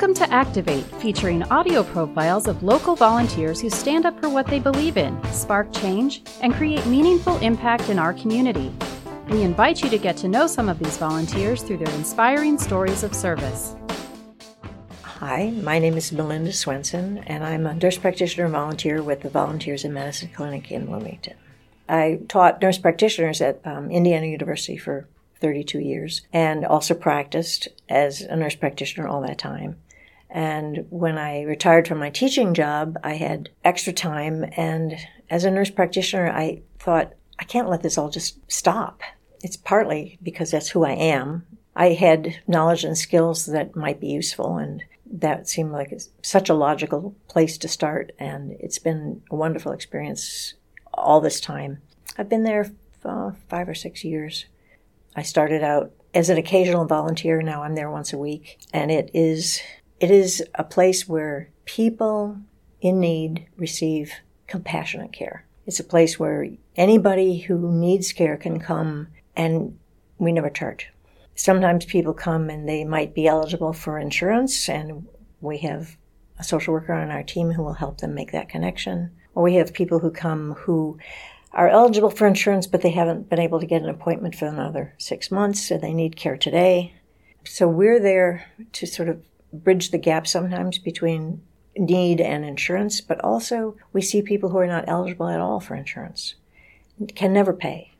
Welcome to Activate, featuring audio profiles of local volunteers who stand up for what they believe in, spark change, and create meaningful impact in our community. We invite you to get to know some of these volunteers through their inspiring stories of service. Hi, my name is Melinda Swenson, and I'm a nurse practitioner volunteer with the Volunteers in Medicine Clinic in Bloomington. I taught nurse practitioners at um, Indiana University for 32 years and also practiced as a nurse practitioner all that time. And when I retired from my teaching job, I had extra time. And as a nurse practitioner, I thought, I can't let this all just stop. It's partly because that's who I am. I had knowledge and skills that might be useful, and that seemed like such a logical place to start. And it's been a wonderful experience all this time. I've been there uh, five or six years. I started out as an occasional volunteer. Now I'm there once a week, and it is it is a place where people in need receive compassionate care. It's a place where anybody who needs care can come, and we never charge. Sometimes people come and they might be eligible for insurance, and we have a social worker on our team who will help them make that connection. Or we have people who come who are eligible for insurance, but they haven't been able to get an appointment for another six months and they need care today. So we're there to sort of bridge the gap sometimes between need and insurance, but also we see people who are not eligible at all for insurance, can never pay.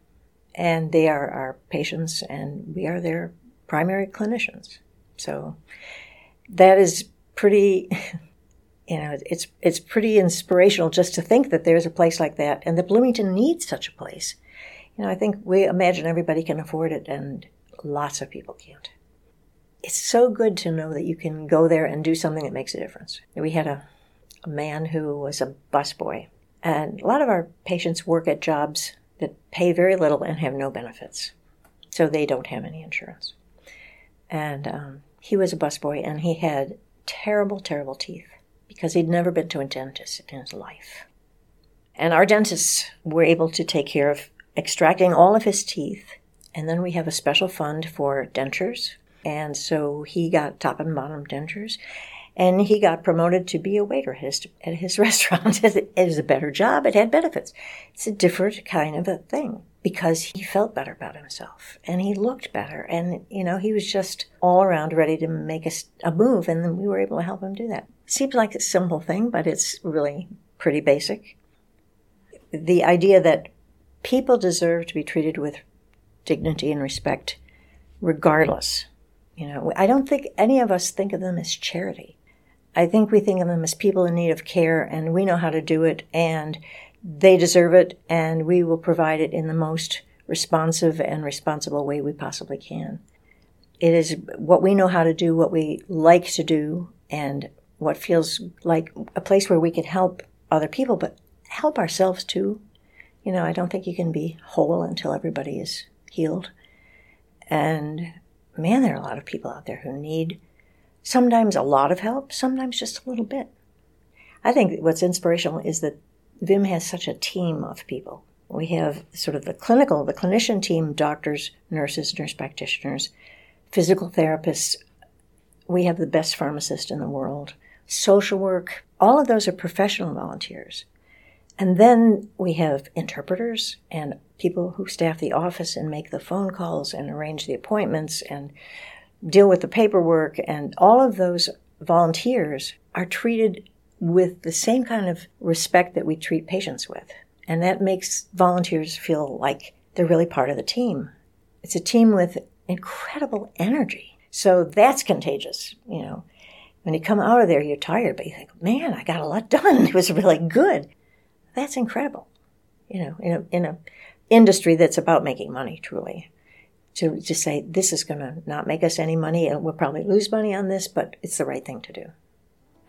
And they are our patients and we are their primary clinicians. So that is pretty you know, it's it's pretty inspirational just to think that there's a place like that, and that Bloomington needs such a place. You know, I think we imagine everybody can afford it, and lots of people can't. It's so good to know that you can go there and do something that makes a difference. We had a, a man who was a busboy, and a lot of our patients work at jobs that pay very little and have no benefits, so they don't have any insurance. And um, he was a busboy, and he had terrible, terrible teeth because he'd never been to a dentist in his life. And our dentists were able to take care of extracting all of his teeth. And then we have a special fund for dentures. And so he got top and bottom dentures. And he got promoted to be a waiter at his, at his restaurant. it was a better job. It had benefits. It's a different kind of a thing because he felt better about himself and he looked better. And, you know, he was just all around ready to make a, a move. And then we were able to help him do that. Seems like a simple thing, but it's really pretty basic. The idea that people deserve to be treated with dignity and respect regardless. You know, I don't think any of us think of them as charity. I think we think of them as people in need of care and we know how to do it and they deserve it and we will provide it in the most responsive and responsible way we possibly can. It is what we know how to do, what we like to do, and what feels like a place where we can help other people, but help ourselves too. You know, I don't think you can be whole until everybody is healed. And man, there are a lot of people out there who need sometimes a lot of help, sometimes just a little bit. I think what's inspirational is that VIM has such a team of people. We have sort of the clinical, the clinician team, doctors, nurses, nurse practitioners, physical therapists. We have the best pharmacist in the world social work, all of those are professional volunteers. And then we have interpreters and people who staff the office and make the phone calls and arrange the appointments and deal with the paperwork. And all of those volunteers are treated with the same kind of respect that we treat patients with. And that makes volunteers feel like they're really part of the team. It's a team with incredible energy. So that's contagious, you know. When you come out of there, you're tired, but you think, man, I got a lot done. It was really good. That's incredible. You know, in a, in a industry that's about making money, truly. To just say, this is going to not make us any money, and we'll probably lose money on this, but it's the right thing to do.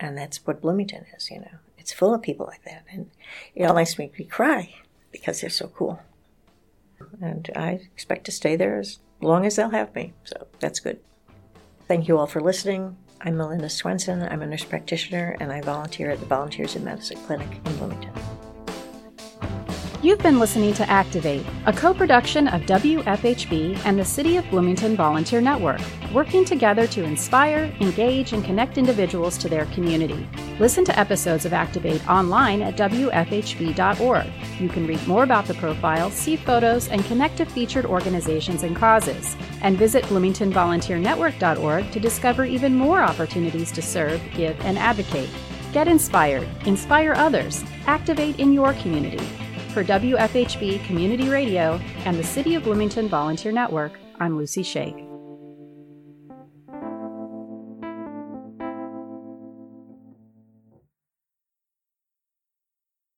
And that's what Bloomington is, you know. It's full of people like that. And it almost makes me cry because they're so cool. And I expect to stay there as long as they'll have me. So that's good. Thank you all for listening. I'm Melinda Swenson. I'm a nurse practitioner and I volunteer at the Volunteers in Medicine Clinic in Bloomington. You've been listening to Activate, a co production of WFHB and the City of Bloomington Volunteer Network, working together to inspire, engage, and connect individuals to their community. Listen to episodes of Activate online at WFHB.org. You can read more about the profile, see photos, and connect to featured organizations and causes. And visit BloomingtonVolunteerNetwork.org to discover even more opportunities to serve, give, and advocate. Get inspired, inspire others, activate in your community. For WFHB Community Radio and the City of Bloomington Volunteer Network, I'm Lucy Shake.